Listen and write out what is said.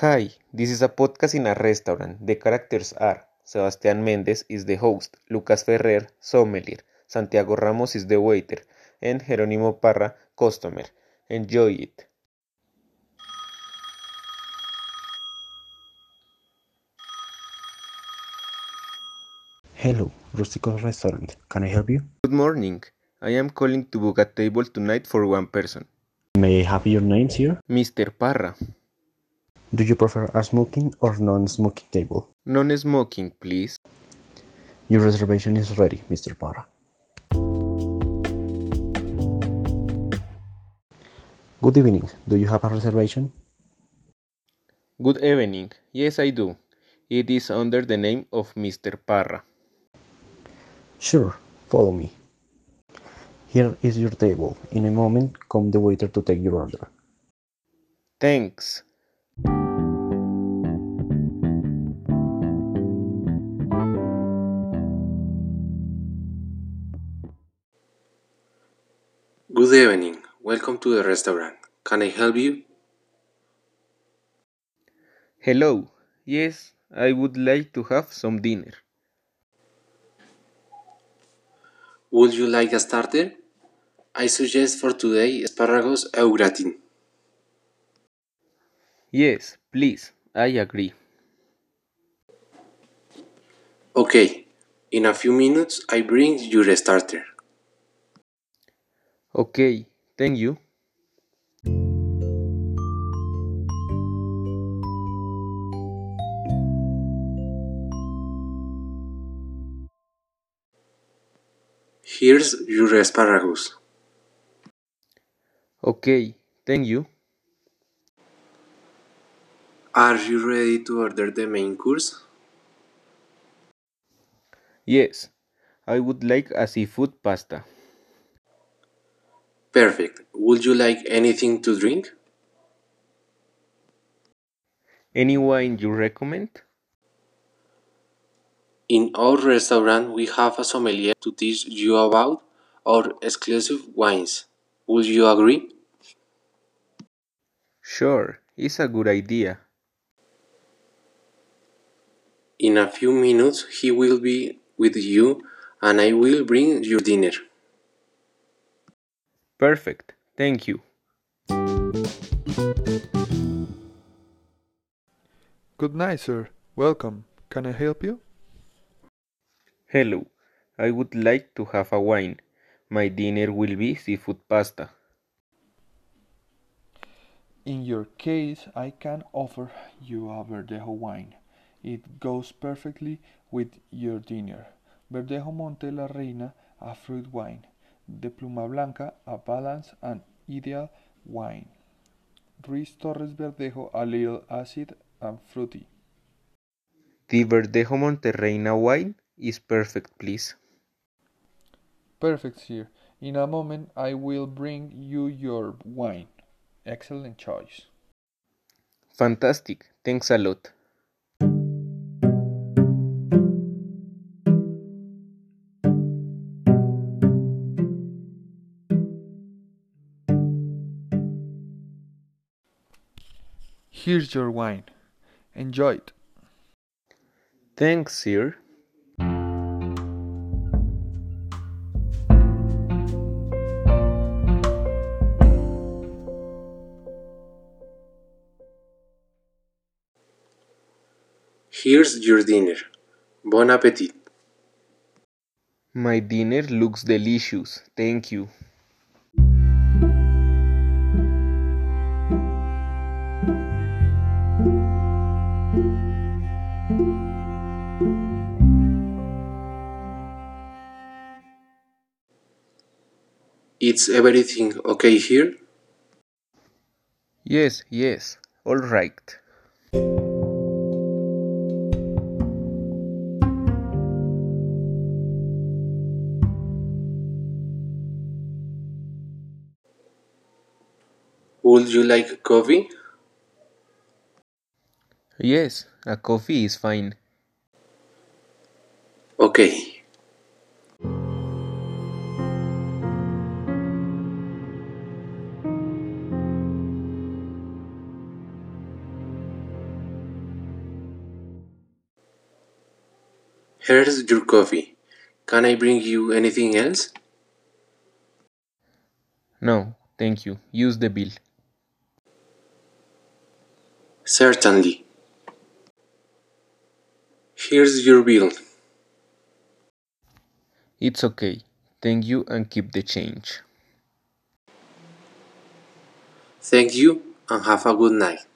Hi, this is a podcast in a restaurant. The characters are Sebastián Méndez is the host, Lucas Ferrer, sommelier, Santiago Ramos is the waiter, and Jerónimo Parra, customer. Enjoy it. Hello, Rustico Restaurant. Can I help you? Good morning. I am calling to book a table tonight for one person. May I have your name, sir? Mr. Parra. Do you prefer a smoking or non-smoking table? Non-smoking, please. Your reservation is ready, Mr. Parra. Good evening. Do you have a reservation? Good evening. Yes, I do. It is under the name of Mr. Parra. Sure, follow me. Here is your table. In a moment, come the waiter to take your order. Thanks. Good evening. Welcome to the restaurant. Can I help you? Hello. Yes, I would like to have some dinner. Would you like a starter? I suggest for today asparagus au gratin. Yes, please. I agree. Okay. In a few minutes, I bring you your starter. Okay, thank you. Here's your asparagus. Okay, thank you. Are you ready to order the main course? Yes, I would like a seafood pasta. Perfect. Would you like anything to drink? Any wine you recommend? In our restaurant, we have a sommelier to teach you about our exclusive wines. Would you agree? Sure, it's a good idea. In a few minutes, he will be with you and I will bring your dinner. Perfect, thank you. Good night, sir. Welcome. Can I help you? Hello, I would like to have a wine. My dinner will be seafood pasta. In your case, I can offer you a Verdejo wine. It goes perfectly with your dinner. Verdejo Monte la Reina, a fruit wine. De Pluma Blanca, a balanced and ideal wine. Ruiz Torres Verdejo, a little acid and fruity. The Verdejo Monterreina wine is perfect, please. Perfect, sir. In a moment, I will bring you your wine. Excellent choice. Fantastic, thanks a lot. Here's your wine. Enjoy it. Thanks, sir. Here's your dinner. Bon appetit. My dinner looks delicious, thank you. Is everything okay here? Yes, yes, all right. Would you like coffee? Yes, a coffee is fine. Okay. Here's your coffee. Can I bring you anything else? No, thank you. Use the bill. Certainly. Here's your bill. It's okay. Thank you and keep the change. Thank you and have a good night.